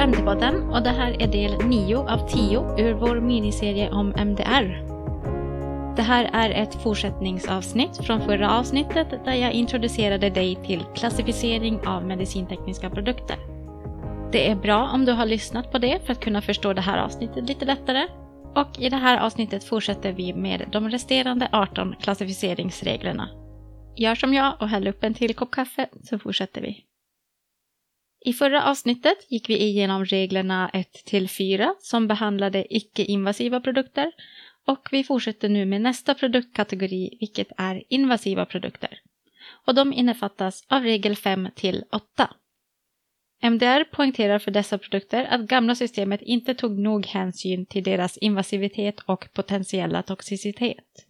MD-podden och det här är del 9 av 10 ur vår miniserie om MDR. Det här är ett fortsättningsavsnitt från förra avsnittet där jag introducerade dig till klassificering av medicintekniska produkter. Det är bra om du har lyssnat på det för att kunna förstå det här avsnittet lite lättare. Och i det här avsnittet fortsätter vi med de resterande 18 klassificeringsreglerna. Gör som jag och häll upp en till kopp kaffe så fortsätter vi. I förra avsnittet gick vi igenom reglerna 1-4 som behandlade icke-invasiva produkter och vi fortsätter nu med nästa produktkategori vilket är invasiva produkter. Och de innefattas av regel 5-8. MDR poängterar för dessa produkter att gamla systemet inte tog nog hänsyn till deras invasivitet och potentiella toxicitet.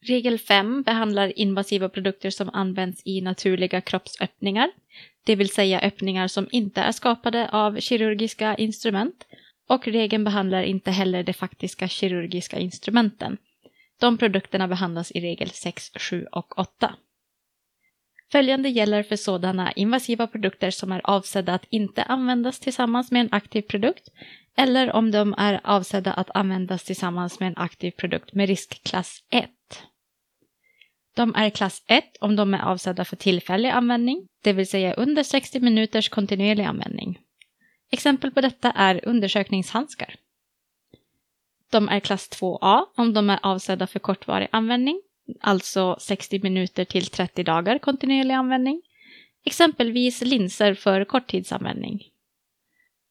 Regel 5 behandlar invasiva produkter som används i naturliga kroppsöppningar, det vill säga öppningar som inte är skapade av kirurgiska instrument, och regeln behandlar inte heller de faktiska kirurgiska instrumenten. De produkterna behandlas i regel 6, 7 och 8. Följande gäller för sådana invasiva produkter som är avsedda att inte användas tillsammans med en aktiv produkt eller om de är avsedda att användas tillsammans med en aktiv produkt med riskklass 1. De är klass 1 om de är avsedda för tillfällig användning, det vill säga under 60 minuters kontinuerlig användning. Exempel på detta är undersökningshandskar. De är klass 2A om de är avsedda för kortvarig användning, alltså 60 minuter till 30 dagar kontinuerlig användning. Exempelvis linser för korttidsanvändning.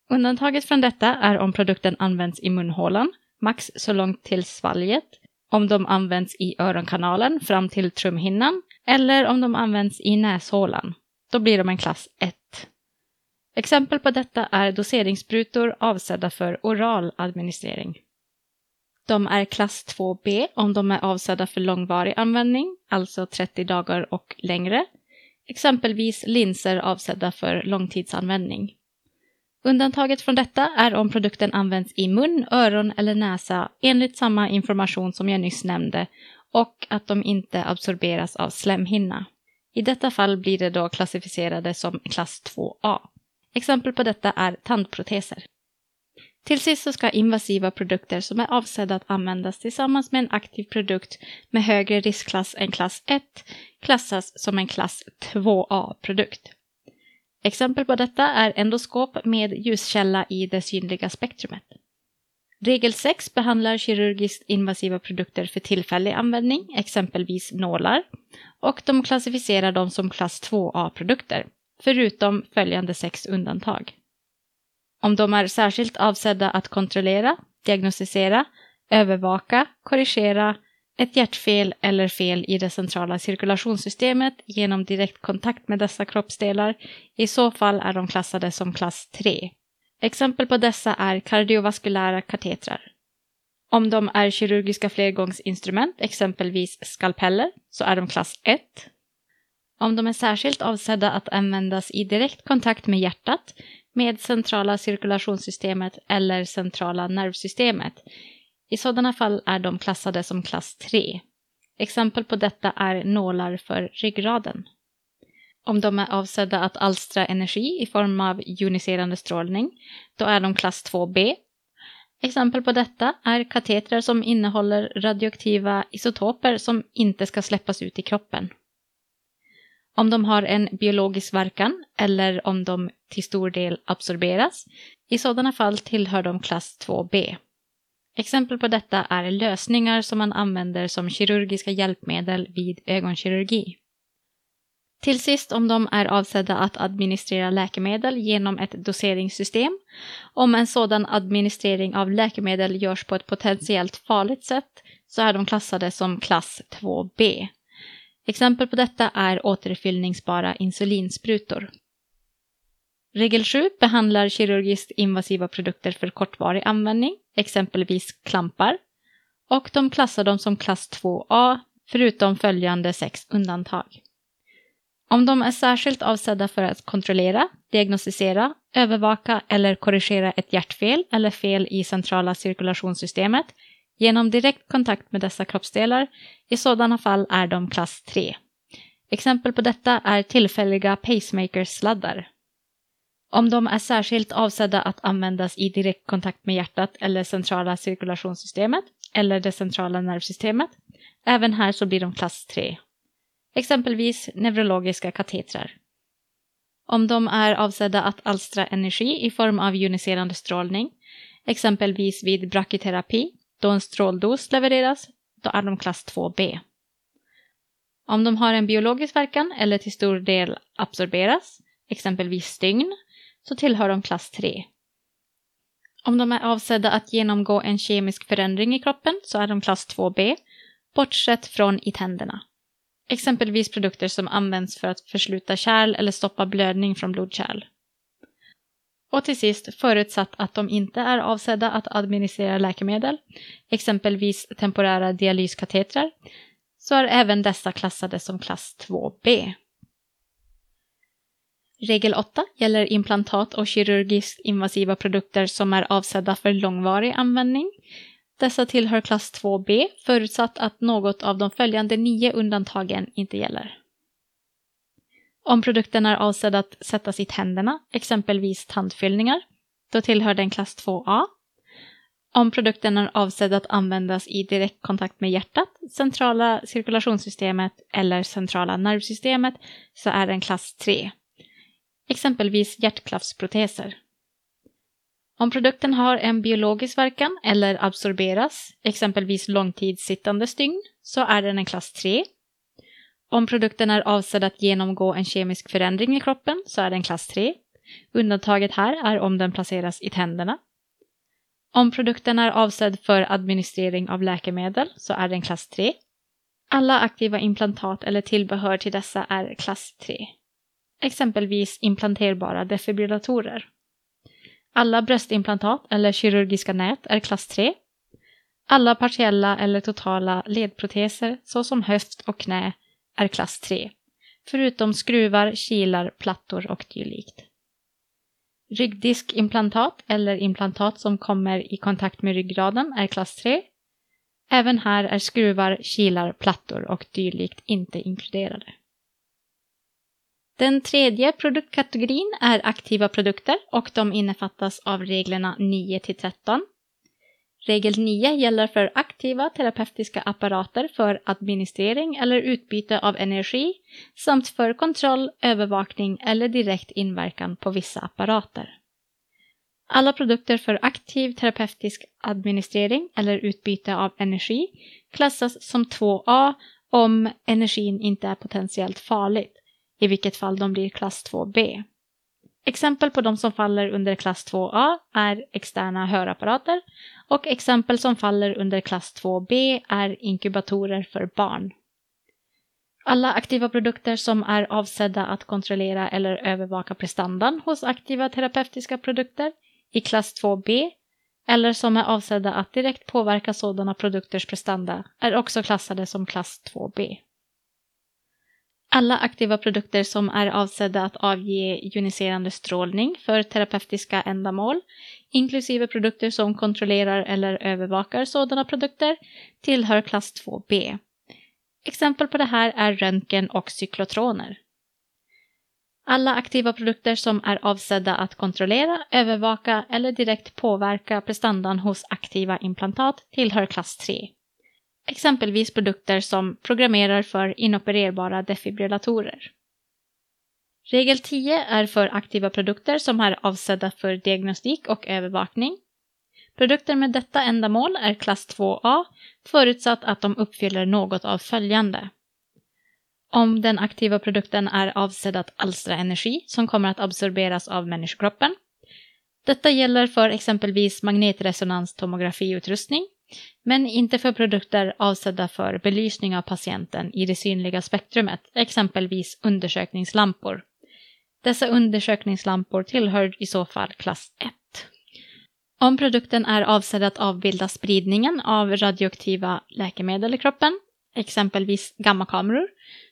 Undantaget från detta är om produkten används i munhålan, max så långt till svalget, om de används i öronkanalen fram till trumhinnan eller om de används i näshålan. Då blir de en klass 1. Exempel på detta är doseringssprutor avsedda för oral administrering. De är klass 2B om de är avsedda för långvarig användning, alltså 30 dagar och längre. Exempelvis linser avsedda för långtidsanvändning. Undantaget från detta är om produkten används i mun, öron eller näsa enligt samma information som jag nyss nämnde och att de inte absorberas av slemhinna. I detta fall blir det då klassificerade som klass 2A. Exempel på detta är tandproteser. Till sist så ska invasiva produkter som är avsedda att användas tillsammans med en aktiv produkt med högre riskklass än klass 1 klassas som en klass 2A-produkt. Exempel på detta är endoskop med ljuskälla i det synliga spektrumet. Regel 6 behandlar kirurgiskt invasiva produkter för tillfällig användning, exempelvis nålar, och de klassificerar dem som klass 2A-produkter, förutom följande sex undantag. Om de är särskilt avsedda att kontrollera, diagnostisera, övervaka, korrigera ett hjärtfel eller fel i det centrala cirkulationssystemet genom direktkontakt med dessa kroppsdelar. I så fall är de klassade som klass 3. Exempel på dessa är kardiovaskulära katetrar. Om de är kirurgiska flergångsinstrument, exempelvis skalpeller, så är de klass 1. Om de är särskilt avsedda att användas i direkt kontakt med hjärtat, med centrala cirkulationssystemet eller centrala nervsystemet, i sådana fall är de klassade som klass 3. Exempel på detta är nålar för ryggraden. Om de är avsedda att alstra energi i form av joniserande strålning, då är de klass 2B. Exempel på detta är katetrar som innehåller radioaktiva isotoper som inte ska släppas ut i kroppen. Om de har en biologisk verkan eller om de till stor del absorberas, i sådana fall tillhör de klass 2B. Exempel på detta är lösningar som man använder som kirurgiska hjälpmedel vid ögonkirurgi. Till sist om de är avsedda att administrera läkemedel genom ett doseringssystem. Om en sådan administrering av läkemedel görs på ett potentiellt farligt sätt så är de klassade som klass 2B. Exempel på detta är återfyllningsbara insulinsprutor. Regel 7 behandlar kirurgiskt invasiva produkter för kortvarig användning, exempelvis klampar, och de klassar dem som klass 2A, förutom följande sex undantag. Om de är särskilt avsedda för att kontrollera, diagnostisera, övervaka eller korrigera ett hjärtfel eller fel i centrala cirkulationssystemet genom direkt kontakt med dessa kroppsdelar, i sådana fall är de klass 3. Exempel på detta är tillfälliga pacemakersladdar. Om de är särskilt avsedda att användas i direktkontakt med hjärtat eller centrala cirkulationssystemet eller det centrala nervsystemet. Även här så blir de klass 3. Exempelvis neurologiska katetrar. Om de är avsedda att alstra energi i form av joniserande strålning, exempelvis vid brachyterapi, då en stråldos levereras, då är de klass 2b. Om de har en biologisk verkan eller till stor del absorberas, exempelvis stygn, så tillhör de klass 3. Om de är avsedda att genomgå en kemisk förändring i kroppen så är de klass 2b, bortsett från i tänderna. Exempelvis produkter som används för att försluta kärl eller stoppa blödning från blodkärl. Och till sist, förutsatt att de inte är avsedda att administrera läkemedel, exempelvis temporära dialyskatetrar, så är även dessa klassade som klass 2b. Regel 8 gäller implantat och kirurgiskt invasiva produkter som är avsedda för långvarig användning. Dessa tillhör klass 2b förutsatt att något av de följande nio undantagen inte gäller. Om produkten är avsedd att sättas i tänderna, exempelvis tandfyllningar, då tillhör den klass 2a. Om produkten är avsedd att användas i direktkontakt med hjärtat, centrala cirkulationssystemet eller centrala nervsystemet så är den klass 3 exempelvis hjärtklaffsproteser. Om produkten har en biologisk verkan eller absorberas, exempelvis långtidssittande stygn, så är den en klass 3. Om produkten är avsedd att genomgå en kemisk förändring i kroppen så är den klass 3. Undantaget här är om den placeras i tänderna. Om produkten är avsedd för administrering av läkemedel så är den klass 3. Alla aktiva implantat eller tillbehör till dessa är klass 3 exempelvis implanterbara defibrillatorer. Alla bröstimplantat eller kirurgiska nät är klass 3. Alla partiella eller totala ledproteser såsom höft och knä är klass 3, förutom skruvar, kilar, plattor och dylikt. Ryggdiskimplantat eller implantat som kommer i kontakt med ryggraden är klass 3. Även här är skruvar, kilar, plattor och dylikt inte inkluderade. Den tredje produktkategorin är aktiva produkter och de innefattas av reglerna 9 till 13. Regel 9 gäller för aktiva terapeutiska apparater för administrering eller utbyte av energi samt för kontroll, övervakning eller direkt inverkan på vissa apparater. Alla produkter för aktiv terapeutisk administrering eller utbyte av energi klassas som 2A om energin inte är potentiellt farligt i vilket fall de blir klass 2B. Exempel på de som faller under klass 2A är externa hörapparater och exempel som faller under klass 2B är inkubatorer för barn. Alla aktiva produkter som är avsedda att kontrollera eller övervaka prestandan hos aktiva terapeutiska produkter i klass 2B eller som är avsedda att direkt påverka sådana produkters prestanda är också klassade som klass 2B. Alla aktiva produkter som är avsedda att avge joniserande strålning för terapeutiska ändamål, inklusive produkter som kontrollerar eller övervakar sådana produkter, tillhör klass 2B. Exempel på det här är röntgen och cyklotroner. Alla aktiva produkter som är avsedda att kontrollera, övervaka eller direkt påverka prestandan hos aktiva implantat tillhör klass 3 exempelvis produkter som programmerar för inopererbara defibrillatorer. Regel 10 är för aktiva produkter som är avsedda för diagnostik och övervakning. Produkter med detta ändamål är klass 2A förutsatt att de uppfyller något av följande. Om den aktiva produkten är avsedd att alstra energi som kommer att absorberas av människokroppen. Detta gäller för exempelvis magnetresonanstomografiutrustning, men inte för produkter avsedda för belysning av patienten i det synliga spektrumet, exempelvis undersökningslampor. Dessa undersökningslampor tillhör i så fall klass 1. Om produkten är avsedd att avbilda spridningen av radioaktiva läkemedel i kroppen, exempelvis gammakameror,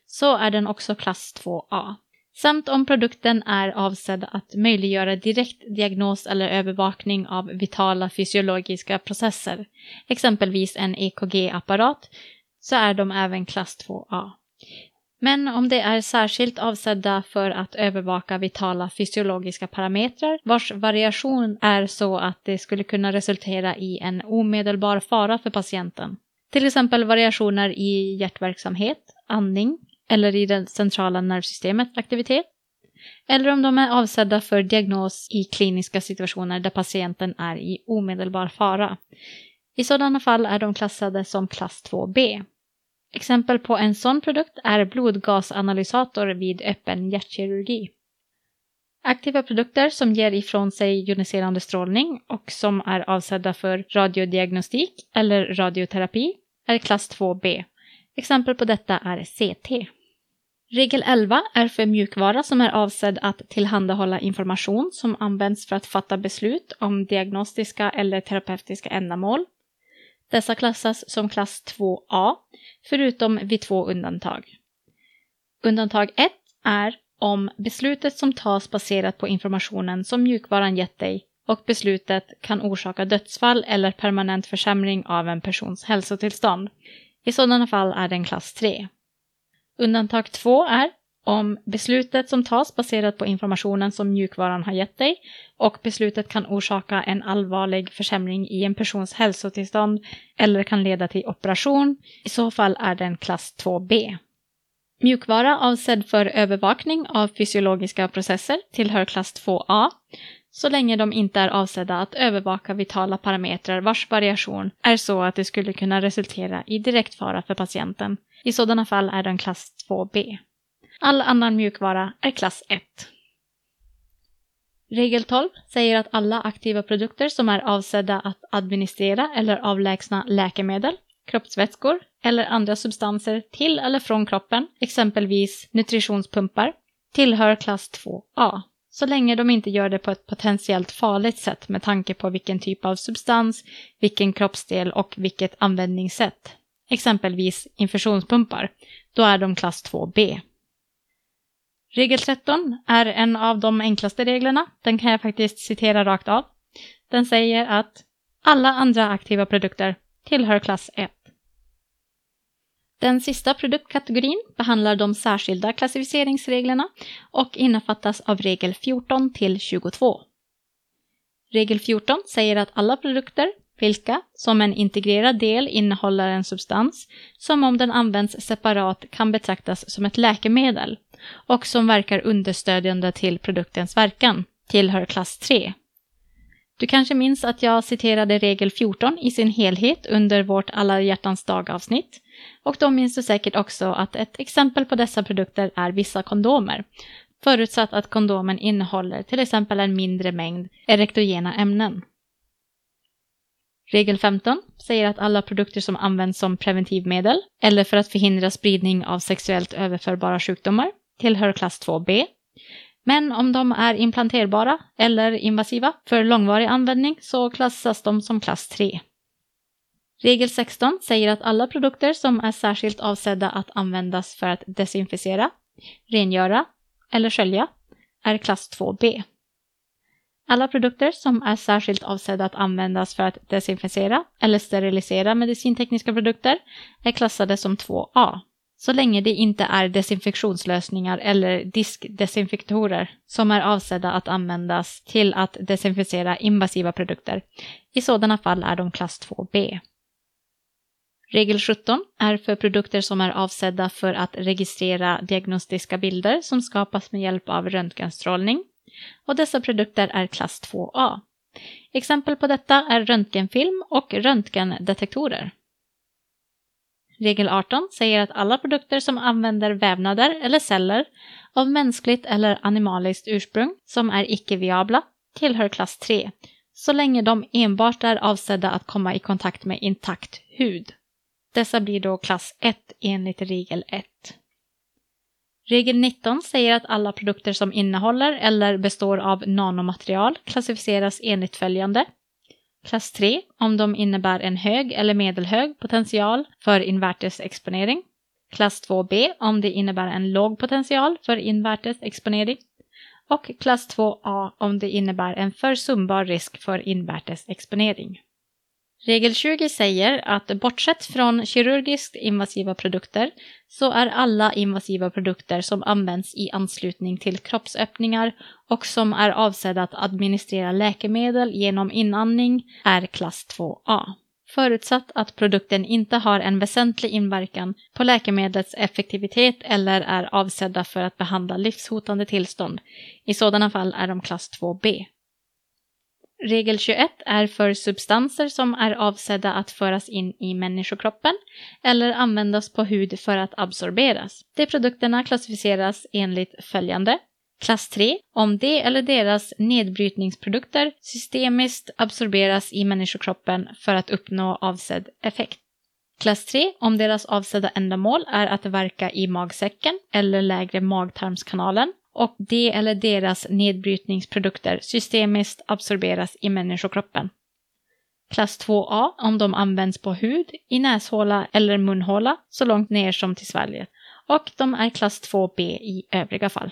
så är den också klass 2A samt om produkten är avsedd att möjliggöra direkt diagnos eller övervakning av vitala fysiologiska processer, exempelvis en EKG-apparat, så är de även klass 2A. Men om det är särskilt avsedda för att övervaka vitala fysiologiska parametrar vars variation är så att det skulle kunna resultera i en omedelbar fara för patienten. Till exempel variationer i hjärtverksamhet, andning eller i det centrala nervsystemet aktivitet. Eller om de är avsedda för diagnos i kliniska situationer där patienten är i omedelbar fara. I sådana fall är de klassade som klass 2B. Exempel på en sån produkt är blodgasanalysator vid öppen hjärtkirurgi. Aktiva produkter som ger ifrån sig joniserande strålning och som är avsedda för radiodiagnostik eller radioterapi är klass 2B. Exempel på detta är CT. Regel 11 är för mjukvara som är avsedd att tillhandahålla information som används för att fatta beslut om diagnostiska eller terapeutiska ändamål. Dessa klassas som klass 2A, förutom vid två undantag. Undantag 1 är om beslutet som tas baserat på informationen som mjukvaran gett dig och beslutet kan orsaka dödsfall eller permanent försämring av en persons hälsotillstånd. I sådana fall är den klass 3. Undantag 2 är om beslutet som tas baserat på informationen som mjukvaran har gett dig och beslutet kan orsaka en allvarlig försämring i en persons hälsotillstånd eller kan leda till operation, i så fall är den klass 2B. Mjukvara avsedd för övervakning av fysiologiska processer tillhör klass 2A så länge de inte är avsedda att övervaka vitala parametrar vars variation är så att det skulle kunna resultera i direkt fara för patienten. I sådana fall är den klass 2B. All annan mjukvara är klass 1. Regel 12 säger att alla aktiva produkter som är avsedda att administrera eller avlägsna läkemedel, kroppsvätskor eller andra substanser till eller från kroppen, exempelvis nutritionspumpar, tillhör klass 2A så länge de inte gör det på ett potentiellt farligt sätt med tanke på vilken typ av substans, vilken kroppsdel och vilket användningssätt. Exempelvis infusionspumpar. Då är de klass 2B. Regel 13 är en av de enklaste reglerna. Den kan jag faktiskt citera rakt av. Den säger att alla andra aktiva produkter tillhör klass 1. Den sista produktkategorin behandlar de särskilda klassificeringsreglerna och innefattas av regel 14 till 22. Regel 14 säger att alla produkter, vilka som en integrerad del innehåller en substans som om den används separat kan betraktas som ett läkemedel och som verkar understödjande till produktens verkan, tillhör klass 3. Du kanske minns att jag citerade regel 14 i sin helhet under vårt alla hjärtans dag-avsnitt. Och då minns du säkert också att ett exempel på dessa produkter är vissa kondomer. Förutsatt att kondomen innehåller till exempel en mindre mängd erektogena ämnen. Regel 15 säger att alla produkter som används som preventivmedel eller för att förhindra spridning av sexuellt överförbara sjukdomar tillhör klass 2B. Men om de är implanterbara eller invasiva för långvarig användning så klassas de som klass 3. Regel 16 säger att alla produkter som är särskilt avsedda att användas för att desinficera, rengöra eller skölja är klass 2B. Alla produkter som är särskilt avsedda att användas för att desinficera eller sterilisera medicintekniska produkter är klassade som 2A, så länge det inte är desinfektionslösningar eller diskdesinfektorer som är avsedda att användas till att desinficera invasiva produkter. I sådana fall är de klass 2B. Regel 17 är för produkter som är avsedda för att registrera diagnostiska bilder som skapas med hjälp av röntgenstrålning. Och dessa produkter är klass 2A. Exempel på detta är röntgenfilm och röntgendetektorer. Regel 18 säger att alla produkter som använder vävnader eller celler av mänskligt eller animaliskt ursprung som är icke-viabla tillhör klass 3, så länge de enbart är avsedda att komma i kontakt med intakt hud. Dessa blir då klass 1 enligt regel 1. Regel 19 säger att alla produkter som innehåller eller består av nanomaterial klassificeras enligt följande. Klass 3 om de innebär en hög eller medelhög potential för invärtes exponering. Klass 2b om det innebär en låg potential för invärtes exponering. Och klass 2a om det innebär en försumbar risk för invärtes exponering. Regel 20 säger att bortsett från kirurgiskt invasiva produkter så är alla invasiva produkter som används i anslutning till kroppsöppningar och som är avsedda att administrera läkemedel genom inandning är klass 2A. Förutsatt att produkten inte har en väsentlig inverkan på läkemedlets effektivitet eller är avsedda för att behandla livshotande tillstånd. I sådana fall är de klass 2B. Regel 21 är för substanser som är avsedda att föras in i människokroppen eller användas på hud för att absorberas. De produkterna klassificeras enligt följande. Klass 3 om de eller deras nedbrytningsprodukter systemiskt absorberas i människokroppen för att uppnå avsedd effekt. Klass 3 om deras avsedda ändamål är att verka i magsäcken eller lägre magtarmskanalen och de eller deras nedbrytningsprodukter systemiskt absorberas i människokroppen. Klass 2A om de används på hud, i näshåla eller munhåla så långt ner som till svalget. Och de är klass 2B i övriga fall.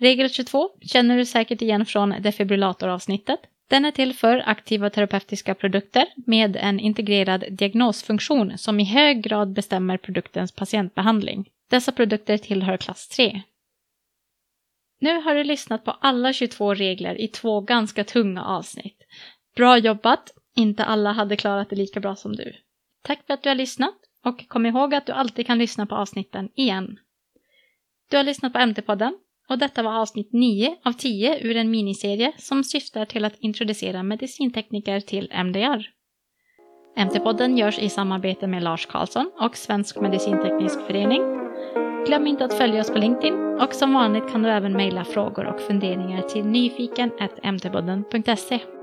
Regel 22 känner du säkert igen från defibrillatoravsnittet. Den är till för aktiva terapeutiska produkter med en integrerad diagnosfunktion som i hög grad bestämmer produktens patientbehandling. Dessa produkter tillhör klass 3. Nu har du lyssnat på alla 22 regler i två ganska tunga avsnitt. Bra jobbat! Inte alla hade klarat det lika bra som du. Tack för att du har lyssnat och kom ihåg att du alltid kan lyssna på avsnitten igen. Du har lyssnat på MT-podden och detta var avsnitt 9 av 10 ur en miniserie som syftar till att introducera medicintekniker till MDR. MT-podden görs i samarbete med Lars Karlsson och Svensk Medicinteknisk Förening. Glöm inte att följa oss på LinkedIn och som vanligt kan du även mejla frågor och funderingar till nyfiken.mtpodden.se.